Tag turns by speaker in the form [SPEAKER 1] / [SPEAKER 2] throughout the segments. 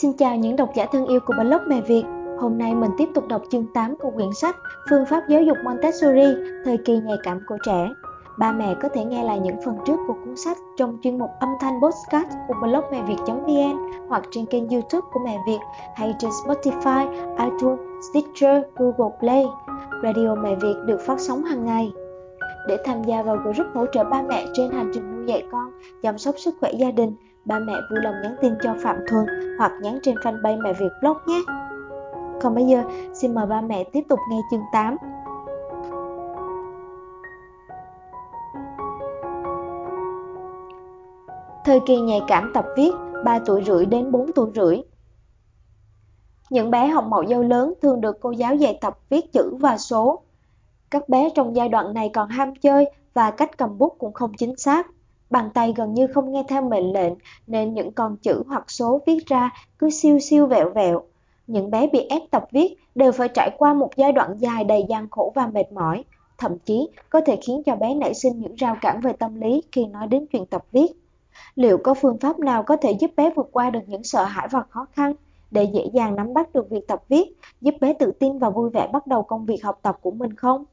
[SPEAKER 1] Xin chào những độc giả thân yêu của blog Mẹ Việt. Hôm nay mình tiếp tục đọc chương 8 của quyển sách Phương pháp giáo dục Montessori, thời kỳ nhạy cảm của trẻ. Ba mẹ có thể nghe lại những phần trước của cuốn sách trong chuyên mục âm thanh podcast của blog mẹ việt.vn hoặc trên kênh youtube của Mẹ Việt hay trên Spotify, iTunes, Stitcher, Google Play. Radio Mẹ Việt được phát sóng hàng ngày. Để tham gia vào group hỗ trợ ba mẹ trên hành trình nuôi dạy con, chăm sóc sức khỏe gia đình, ba mẹ vui lòng nhắn tin cho Phạm Thuần hoặc nhắn trên fanpage Mẹ Việt Blog nhé. Còn bây giờ, xin mời ba mẹ tiếp tục nghe chương 8. Thời kỳ nhạy cảm tập viết 3 tuổi rưỡi đến 4 tuổi rưỡi. Những bé học mẫu dâu lớn thường được cô giáo dạy tập viết chữ và số. Các bé trong giai đoạn này còn ham chơi và cách cầm bút cũng không chính xác. Bàn tay gần như không nghe theo mệnh lệnh nên những con chữ hoặc số viết ra cứ siêu siêu vẹo vẹo. Những bé bị ép tập viết đều phải trải qua một giai đoạn dài đầy gian khổ và mệt mỏi, thậm chí có thể khiến cho bé nảy sinh những rào cản về tâm lý khi nói đến chuyện tập viết. Liệu có phương pháp nào có thể giúp bé vượt qua được những sợ hãi và khó khăn để dễ dàng nắm bắt được việc tập viết, giúp bé tự tin và vui vẻ bắt đầu công việc học tập của mình không?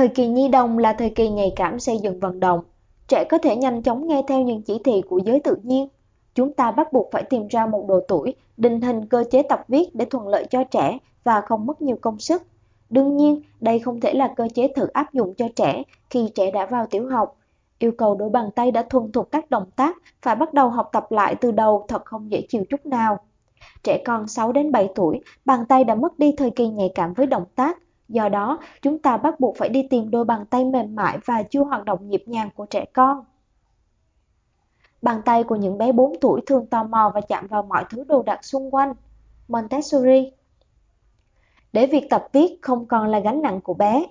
[SPEAKER 1] Thời kỳ nhi đồng là thời kỳ nhạy cảm xây dựng vận động. Trẻ có thể nhanh chóng nghe theo những chỉ thị của giới tự nhiên. Chúng ta bắt buộc phải tìm ra một độ tuổi, định hình cơ chế tập viết để thuận lợi cho trẻ và không mất nhiều công sức. Đương nhiên, đây không thể là cơ chế thử áp dụng cho trẻ khi trẻ đã vào tiểu học. Yêu cầu đôi bàn tay đã thuần thục các động tác phải bắt đầu học tập lại từ đầu thật không dễ chịu chút nào. Trẻ con 6 đến 7 tuổi, bàn tay đã mất đi thời kỳ nhạy cảm với động tác, Do đó, chúng ta bắt buộc phải đi tìm đôi bàn tay mềm mại và chưa hoạt động nhịp nhàng của trẻ con. Bàn tay của những bé 4 tuổi thường tò mò và chạm vào mọi thứ đồ đạc xung quanh. Montessori Để việc tập viết không còn là gánh nặng của bé,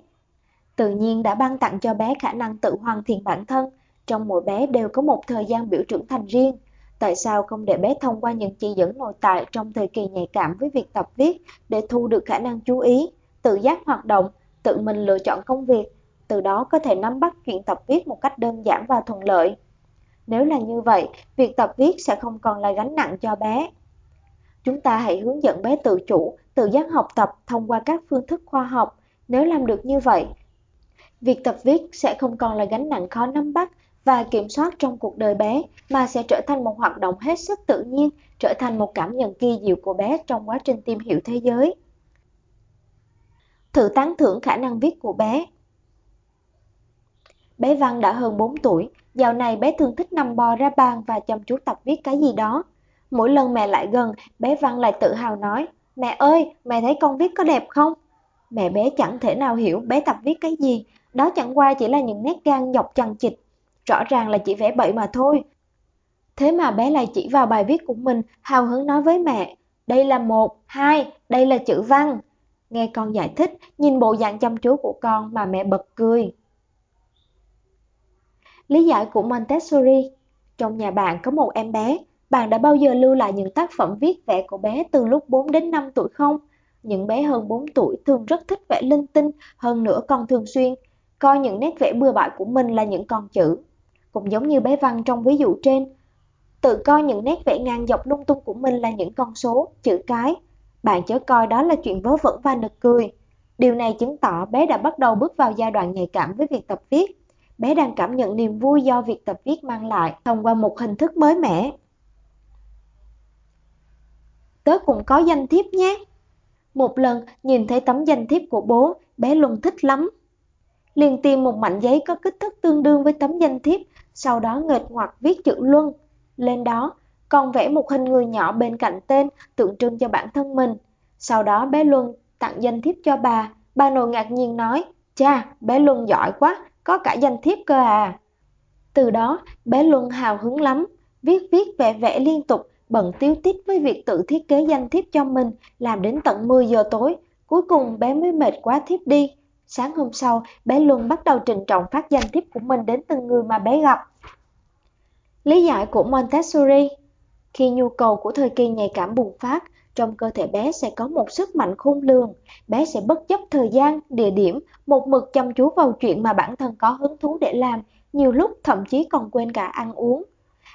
[SPEAKER 1] tự nhiên đã ban tặng cho bé khả năng tự hoàn thiện bản thân. Trong mỗi bé đều có một thời gian biểu trưởng thành riêng. Tại sao không để bé thông qua những chỉ dẫn nội tại trong thời kỳ nhạy cảm với việc tập viết để thu được khả năng chú ý, tự giác hoạt động, tự mình lựa chọn công việc, từ đó có thể nắm bắt chuyện tập viết một cách đơn giản và thuận lợi. Nếu là như vậy, việc tập viết sẽ không còn là gánh nặng cho bé. Chúng ta hãy hướng dẫn bé tự chủ, tự giác học tập thông qua các phương thức khoa học. Nếu làm được như vậy, việc tập viết sẽ không còn là gánh nặng khó nắm bắt và kiểm soát trong cuộc đời bé, mà sẽ trở thành một hoạt động hết sức tự nhiên, trở thành một cảm nhận kỳ diệu của bé trong quá trình tìm hiểu thế giới thử tán thưởng khả năng viết của bé. Bé Văn đã hơn 4 tuổi, dạo này bé thường thích nằm bò ra bàn và chăm chú tập viết cái gì đó. Mỗi lần mẹ lại gần, bé Văn lại tự hào nói, mẹ ơi, mẹ thấy con viết có đẹp không? Mẹ bé chẳng thể nào hiểu bé tập viết cái gì, đó chẳng qua chỉ là những nét gan dọc chằng chịch. Rõ ràng là chỉ vẽ bậy mà thôi. Thế mà bé lại chỉ vào bài viết của mình, hào hứng nói với mẹ, đây là một, hai, đây là chữ văn. Nghe con giải thích, nhìn bộ dạng chăm chú của con mà mẹ bật cười. Lý giải của Montessori Trong nhà bạn có một em bé, bạn đã bao giờ lưu lại những tác phẩm viết vẽ của bé từ lúc 4 đến 5 tuổi không? Những bé hơn 4 tuổi thường rất thích vẽ linh tinh, hơn nữa còn thường xuyên coi những nét vẽ bừa bãi của mình là những con chữ. Cũng giống như bé Văn trong ví dụ trên, tự coi những nét vẽ ngang dọc lung tung của mình là những con số, chữ cái, bạn chớ coi đó là chuyện vớ vẩn và nực cười. Điều này chứng tỏ bé đã bắt đầu bước vào giai đoạn nhạy cảm với việc tập viết. Bé đang cảm nhận niềm vui do việc tập viết mang lại thông qua một hình thức mới mẻ. Tớ cũng có danh thiếp nhé. Một lần nhìn thấy tấm danh thiếp của bố, bé luôn thích lắm. Liền tìm một mảnh giấy có kích thước tương đương với tấm danh thiếp, sau đó nghịch ngoặt viết chữ Luân. Lên đó còn vẽ một hình người nhỏ bên cạnh tên tượng trưng cho bản thân mình. Sau đó bé Luân tặng danh thiếp cho bà, bà nội ngạc nhiên nói, cha, bé Luân giỏi quá, có cả danh thiếp cơ à. Từ đó, bé Luân hào hứng lắm, viết viết vẽ vẽ liên tục, bận tiêu tít với việc tự thiết kế danh thiếp cho mình, làm đến tận 10 giờ tối, cuối cùng bé mới mệt quá thiếp đi. Sáng hôm sau, bé Luân bắt đầu trịnh trọng phát danh thiếp của mình đến từng người mà bé gặp. Lý giải của Montessori khi nhu cầu của thời kỳ nhạy cảm bùng phát, trong cơ thể bé sẽ có một sức mạnh khôn lường. Bé sẽ bất chấp thời gian, địa điểm, một mực chăm chú vào chuyện mà bản thân có hứng thú để làm, nhiều lúc thậm chí còn quên cả ăn uống.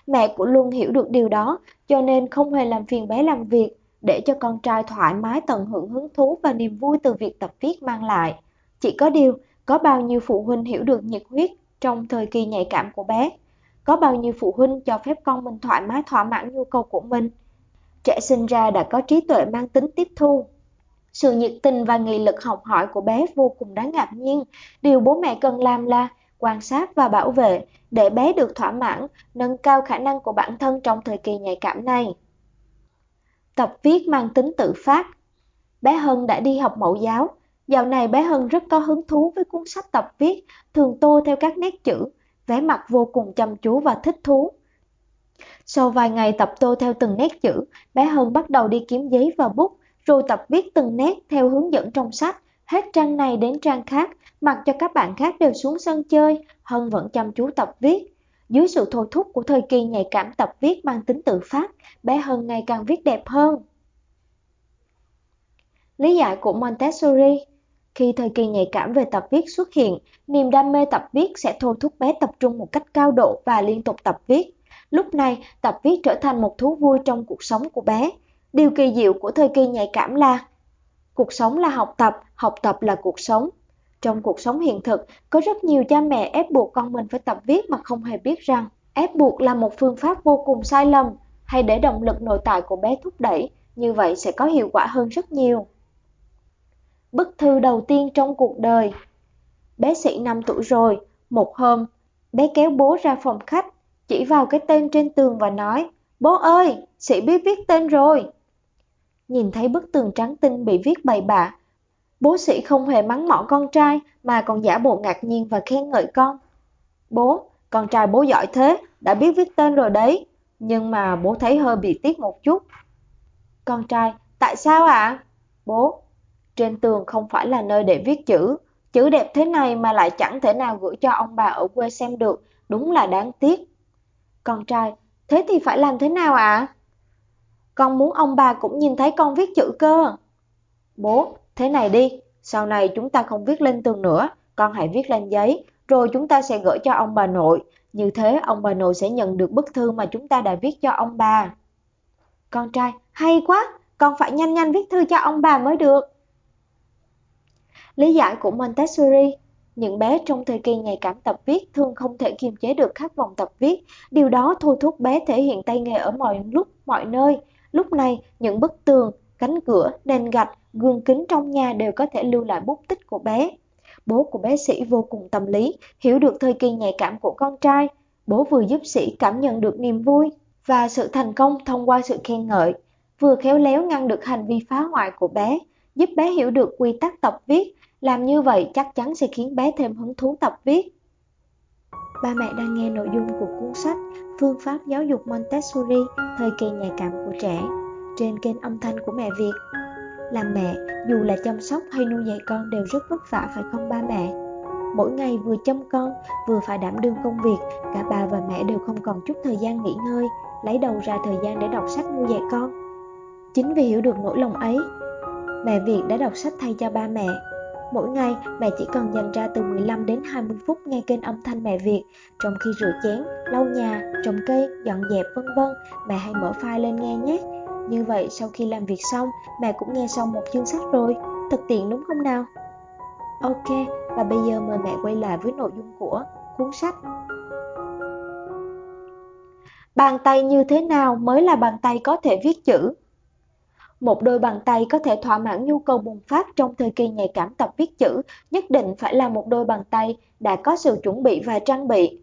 [SPEAKER 1] Mẹ của Luân hiểu được điều đó, cho nên không hề làm phiền bé làm việc, để cho con trai thoải mái tận hưởng hứng thú và niềm vui từ việc tập viết mang lại. Chỉ có điều, có bao nhiêu phụ huynh hiểu được nhiệt huyết trong thời kỳ nhạy cảm của bé? Có bao nhiêu phụ huynh cho phép con mình thoải mái thỏa mãn nhu cầu của mình? Trẻ sinh ra đã có trí tuệ mang tính tiếp thu. Sự nhiệt tình và nghị lực học hỏi của bé vô cùng đáng ngạc nhiên. Điều bố mẹ cần làm là quan sát và bảo vệ để bé được thỏa mãn, nâng cao khả năng của bản thân trong thời kỳ nhạy cảm này. Tập viết mang tính tự phát Bé Hân đã đi học mẫu giáo. Dạo này bé Hân rất có hứng thú với cuốn sách tập viết, thường tô theo các nét chữ, vẻ mặt vô cùng chăm chú và thích thú. Sau vài ngày tập tô theo từng nét chữ, bé Hân bắt đầu đi kiếm giấy và bút, rồi tập viết từng nét theo hướng dẫn trong sách, hết trang này đến trang khác, mặc cho các bạn khác đều xuống sân chơi, Hân vẫn chăm chú tập viết. Dưới sự thôi thúc của thời kỳ nhạy cảm tập viết mang tính tự phát, bé Hân ngày càng viết đẹp hơn. Lý giải của Montessori khi thời kỳ nhạy cảm về tập viết xuất hiện, niềm đam mê tập viết sẽ thôi thúc bé tập trung một cách cao độ và liên tục tập viết. Lúc này, tập viết trở thành một thú vui trong cuộc sống của bé. Điều kỳ diệu của thời kỳ nhạy cảm là Cuộc sống là học tập, học tập là cuộc sống. Trong cuộc sống hiện thực, có rất nhiều cha mẹ ép buộc con mình phải tập viết mà không hề biết rằng ép buộc là một phương pháp vô cùng sai lầm, hay để động lực nội tại của bé thúc đẩy, như vậy sẽ có hiệu quả hơn rất nhiều. Bức thư đầu tiên trong cuộc đời Bé sĩ 5 tuổi rồi, một hôm, bé kéo bố ra phòng khách, chỉ vào cái tên trên tường và nói, Bố ơi, sĩ biết viết tên rồi. Nhìn thấy bức tường trắng tinh bị viết bậy bạ, bố sĩ không hề mắng mỏ con trai mà còn giả bộ ngạc nhiên và khen ngợi con. Bố, con trai bố giỏi thế, đã biết viết tên rồi đấy, nhưng mà bố thấy hơi bị tiếc một chút. Con trai, tại sao ạ? À? Bố, trên tường không phải là nơi để viết chữ, chữ đẹp thế này mà lại chẳng thể nào gửi cho ông bà ở quê xem được, đúng là đáng tiếc. Con trai, thế thì phải làm thế nào ạ? À? Con muốn ông bà cũng nhìn thấy con viết chữ cơ. Bố, thế này đi, sau này chúng ta không viết lên tường nữa, con hãy viết lên giấy, rồi chúng ta sẽ gửi cho ông bà nội. Như thế ông bà nội sẽ nhận được bức thư mà chúng ta đã viết cho ông bà. Con trai, hay quá, con phải nhanh nhanh viết thư cho ông bà mới được. Lý giải của Montessori những bé trong thời kỳ nhạy cảm tập viết thường không thể kiềm chế được khát vọng tập viết, điều đó thôi thúc bé thể hiện tay nghề ở mọi lúc, mọi nơi. Lúc này, những bức tường, cánh cửa, nền gạch, gương kính trong nhà đều có thể lưu lại bút tích của bé. Bố của bé sĩ vô cùng tâm lý, hiểu được thời kỳ nhạy cảm của con trai. Bố vừa giúp sĩ cảm nhận được niềm vui và sự thành công thông qua sự khen ngợi, vừa khéo léo ngăn được hành vi phá hoại của bé, giúp bé hiểu được quy tắc tập viết. Làm như vậy chắc chắn sẽ khiến bé thêm hứng thú tập viết. Ba mẹ đang nghe nội dung của cuốn sách Phương pháp giáo dục Montessori, thời kỳ nhạy cảm của trẻ trên kênh âm thanh của mẹ Việt. Làm mẹ, dù là chăm sóc hay nuôi dạy con đều rất vất vả phải không ba mẹ? Mỗi ngày vừa chăm con, vừa phải đảm đương công việc, cả bà và mẹ đều không còn chút thời gian nghỉ ngơi, lấy đầu ra thời gian để đọc sách nuôi dạy con. Chính vì hiểu được nỗi lòng ấy, mẹ Việt đã đọc sách thay cho ba mẹ. Mỗi ngày, mẹ chỉ cần dành ra từ 15 đến 20 phút nghe kênh âm thanh mẹ Việt, trong khi rửa chén, lau nhà, trồng cây, dọn dẹp vân vân, mẹ hãy mở file lên nghe nhé. Như vậy sau khi làm việc xong, mẹ cũng nghe xong một chương sách rồi, thực tiện đúng không nào? Ok, và bây giờ mời mẹ quay lại với nội dung của cuốn sách. Bàn tay như thế nào mới là bàn tay có thể viết chữ? Một đôi bàn tay có thể thỏa mãn nhu cầu bùng phát trong thời kỳ nhạy cảm tập viết chữ, nhất định phải là một đôi bàn tay đã có sự chuẩn bị và trang bị.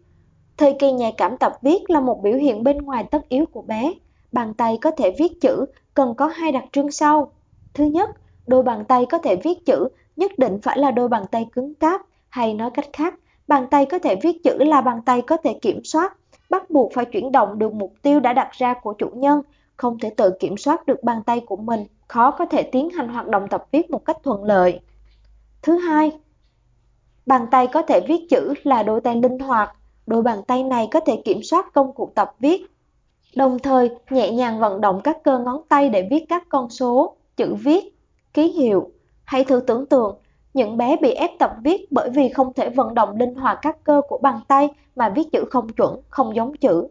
[SPEAKER 1] Thời kỳ nhạy cảm tập viết là một biểu hiện bên ngoài tất yếu của bé. Bàn tay có thể viết chữ cần có hai đặc trưng sau. Thứ nhất, đôi bàn tay có thể viết chữ nhất định phải là đôi bàn tay cứng cáp, hay nói cách khác, bàn tay có thể viết chữ là bàn tay có thể kiểm soát, bắt buộc phải chuyển động được mục tiêu đã đặt ra của chủ nhân, không thể tự kiểm soát được bàn tay của mình, khó có thể tiến hành hoạt động tập viết một cách thuận lợi. Thứ hai, bàn tay có thể viết chữ là đôi tay linh hoạt, đôi bàn tay này có thể kiểm soát công cụ tập viết, đồng thời nhẹ nhàng vận động các cơ ngón tay để viết các con số, chữ viết, ký hiệu. Hãy thử tưởng tượng, những bé bị ép tập viết bởi vì không thể vận động linh hoạt các cơ của bàn tay mà viết chữ không chuẩn, không giống chữ.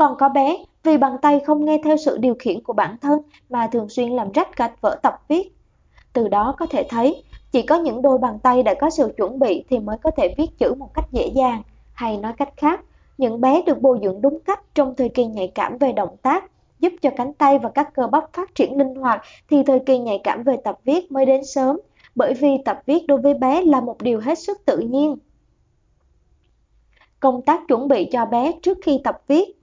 [SPEAKER 1] Còn có bé, vì bàn tay không nghe theo sự điều khiển của bản thân mà thường xuyên làm rách gạch vỡ tập viết. Từ đó có thể thấy, chỉ có những đôi bàn tay đã có sự chuẩn bị thì mới có thể viết chữ một cách dễ dàng, hay nói cách khác, những bé được bồi dưỡng đúng cách trong thời kỳ nhạy cảm về động tác, giúp cho cánh tay và các cơ bắp phát triển linh hoạt thì thời kỳ nhạy cảm về tập viết mới đến sớm, bởi vì tập viết đối với bé là một điều hết sức tự nhiên. Công tác chuẩn bị cho bé trước khi tập viết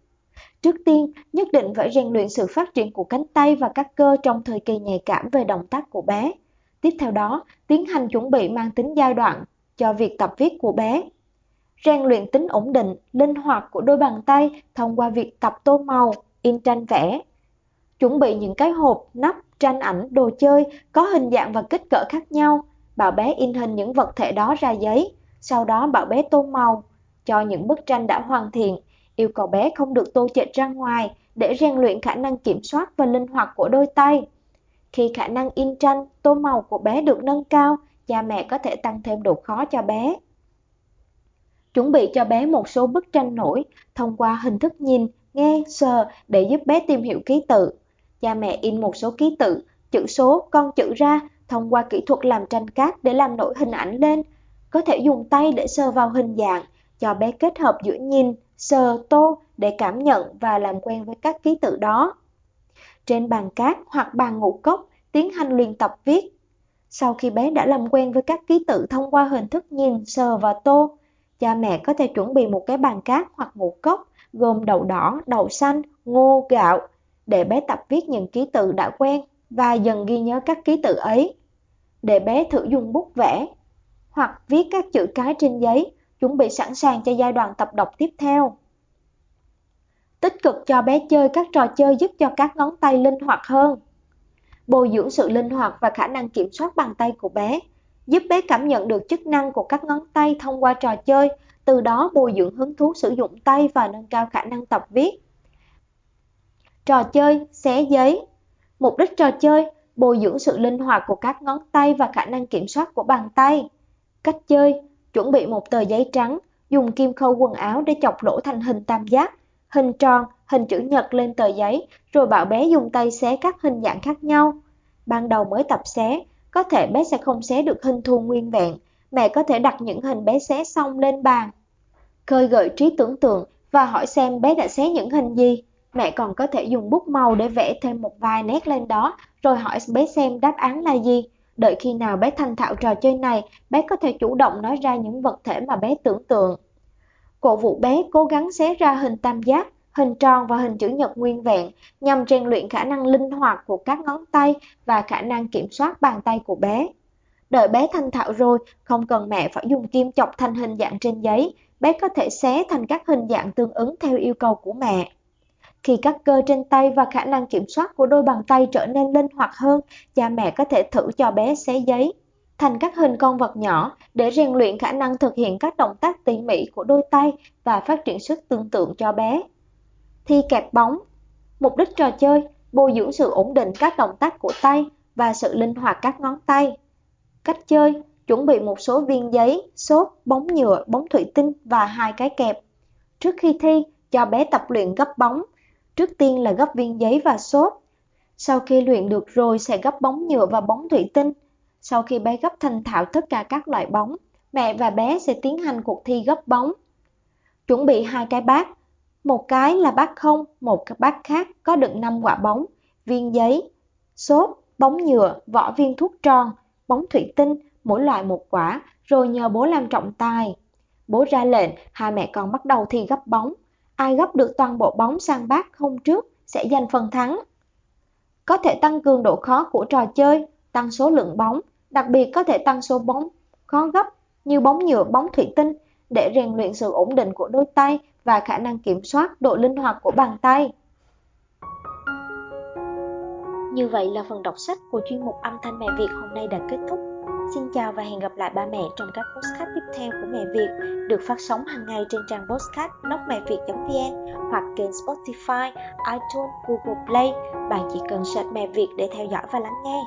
[SPEAKER 1] Trước tiên, nhất định phải rèn luyện sự phát triển của cánh tay và các cơ trong thời kỳ nhạy cảm về động tác của bé. Tiếp theo đó, tiến hành chuẩn bị mang tính giai đoạn cho việc tập viết của bé. Rèn luyện tính ổn định, linh hoạt của đôi bàn tay thông qua việc tập tô màu, in tranh vẽ. Chuẩn bị những cái hộp, nắp, tranh ảnh, đồ chơi có hình dạng và kích cỡ khác nhau. Bảo bé in hình những vật thể đó ra giấy, sau đó bảo bé tô màu, cho những bức tranh đã hoàn thiện. Yêu cầu bé không được tô chệch ra ngoài để rèn luyện khả năng kiểm soát và linh hoạt của đôi tay. Khi khả năng in tranh, tô màu của bé được nâng cao, cha mẹ có thể tăng thêm độ khó cho bé. Chuẩn bị cho bé một số bức tranh nổi thông qua hình thức nhìn, nghe, sờ để giúp bé tìm hiểu ký tự. Cha mẹ in một số ký tự, chữ số, con chữ ra thông qua kỹ thuật làm tranh cát để làm nổi hình ảnh lên. Có thể dùng tay để sờ vào hình dạng, cho bé kết hợp giữa nhìn, sờ, tô để cảm nhận và làm quen với các ký tự đó trên bàn cát hoặc bàn ngũ cốc, tiến hành luyện tập viết. Sau khi bé đã làm quen với các ký tự thông qua hình thức nhìn, sờ và tô, cha mẹ có thể chuẩn bị một cái bàn cát hoặc ngũ cốc gồm đậu đỏ, đậu xanh, ngô, gạo để bé tập viết những ký tự đã quen và dần ghi nhớ các ký tự ấy. Để bé thử dùng bút vẽ hoặc viết các chữ cái trên giấy, chuẩn bị sẵn sàng cho giai đoạn tập đọc tiếp theo. Tích cực cho bé chơi các trò chơi giúp cho các ngón tay linh hoạt hơn. Bồi dưỡng sự linh hoạt và khả năng kiểm soát bàn tay của bé, giúp bé cảm nhận được chức năng của các ngón tay thông qua trò chơi, từ đó bồi dưỡng hứng thú sử dụng tay và nâng cao khả năng tập viết. Trò chơi, xé giấy Mục đích trò chơi, bồi dưỡng sự linh hoạt của các ngón tay và khả năng kiểm soát của bàn tay. Cách chơi, chuẩn bị một tờ giấy trắng, dùng kim khâu quần áo để chọc lỗ thành hình tam giác, hình tròn, hình chữ nhật lên tờ giấy, rồi bảo bé dùng tay xé các hình dạng khác nhau. Ban đầu mới tập xé, có thể bé sẽ không xé được hình thù nguyên vẹn, mẹ có thể đặt những hình bé xé xong lên bàn. Khơi gợi trí tưởng tượng và hỏi xem bé đã xé những hình gì. Mẹ còn có thể dùng bút màu để vẽ thêm một vài nét lên đó, rồi hỏi bé xem đáp án là gì. Đợi khi nào bé thành thạo trò chơi này, bé có thể chủ động nói ra những vật thể mà bé tưởng tượng. Cổ vũ bé cố gắng xé ra hình tam giác, hình tròn và hình chữ nhật nguyên vẹn nhằm rèn luyện khả năng linh hoạt của các ngón tay và khả năng kiểm soát bàn tay của bé. Đợi bé thành thạo rồi, không cần mẹ phải dùng kim chọc thành hình dạng trên giấy, bé có thể xé thành các hình dạng tương ứng theo yêu cầu của mẹ. Khi các cơ trên tay và khả năng kiểm soát của đôi bàn tay trở nên linh hoạt hơn, cha mẹ có thể thử cho bé xé giấy thành các hình con vật nhỏ để rèn luyện khả năng thực hiện các động tác tỉ mỉ của đôi tay và phát triển sức tưởng tượng cho bé. Thi kẹp bóng Mục đích trò chơi, bồi dưỡng sự ổn định các động tác của tay và sự linh hoạt các ngón tay. Cách chơi, chuẩn bị một số viên giấy, xốp, bóng nhựa, bóng thủy tinh và hai cái kẹp. Trước khi thi, cho bé tập luyện gấp bóng. Trước tiên là gấp viên giấy và xốp. Sau khi luyện được rồi sẽ gấp bóng nhựa và bóng thủy tinh sau khi bé gấp thành thạo tất cả các loại bóng, mẹ và bé sẽ tiến hành cuộc thi gấp bóng. Chuẩn bị hai cái bát, một cái là bát không, một cái bát khác có đựng 5 quả bóng, viên giấy, xốp, bóng nhựa, vỏ viên thuốc tròn, bóng thủy tinh, mỗi loại một quả, rồi nhờ bố làm trọng tài. Bố ra lệnh, hai mẹ con bắt đầu thi gấp bóng. Ai gấp được toàn bộ bóng sang bát không trước sẽ giành phần thắng. Có thể tăng cường độ khó của trò chơi, tăng số lượng bóng, đặc biệt có thể tăng số bóng khó gấp như bóng nhựa, bóng thủy tinh để rèn luyện sự ổn định của đôi tay và khả năng kiểm soát độ linh hoạt của bàn tay. Như vậy là phần đọc sách của chuyên mục âm thanh mẹ Việt hôm nay đã kết thúc. Xin chào và hẹn gặp lại ba mẹ trong các postcard tiếp theo của Mẹ Việt được phát sóng hàng ngày trên trang postcard blogmẹviệt.vn hoặc kênh Spotify, iTunes, Google Play. Bạn chỉ cần search Mẹ Việt để theo dõi và lắng nghe.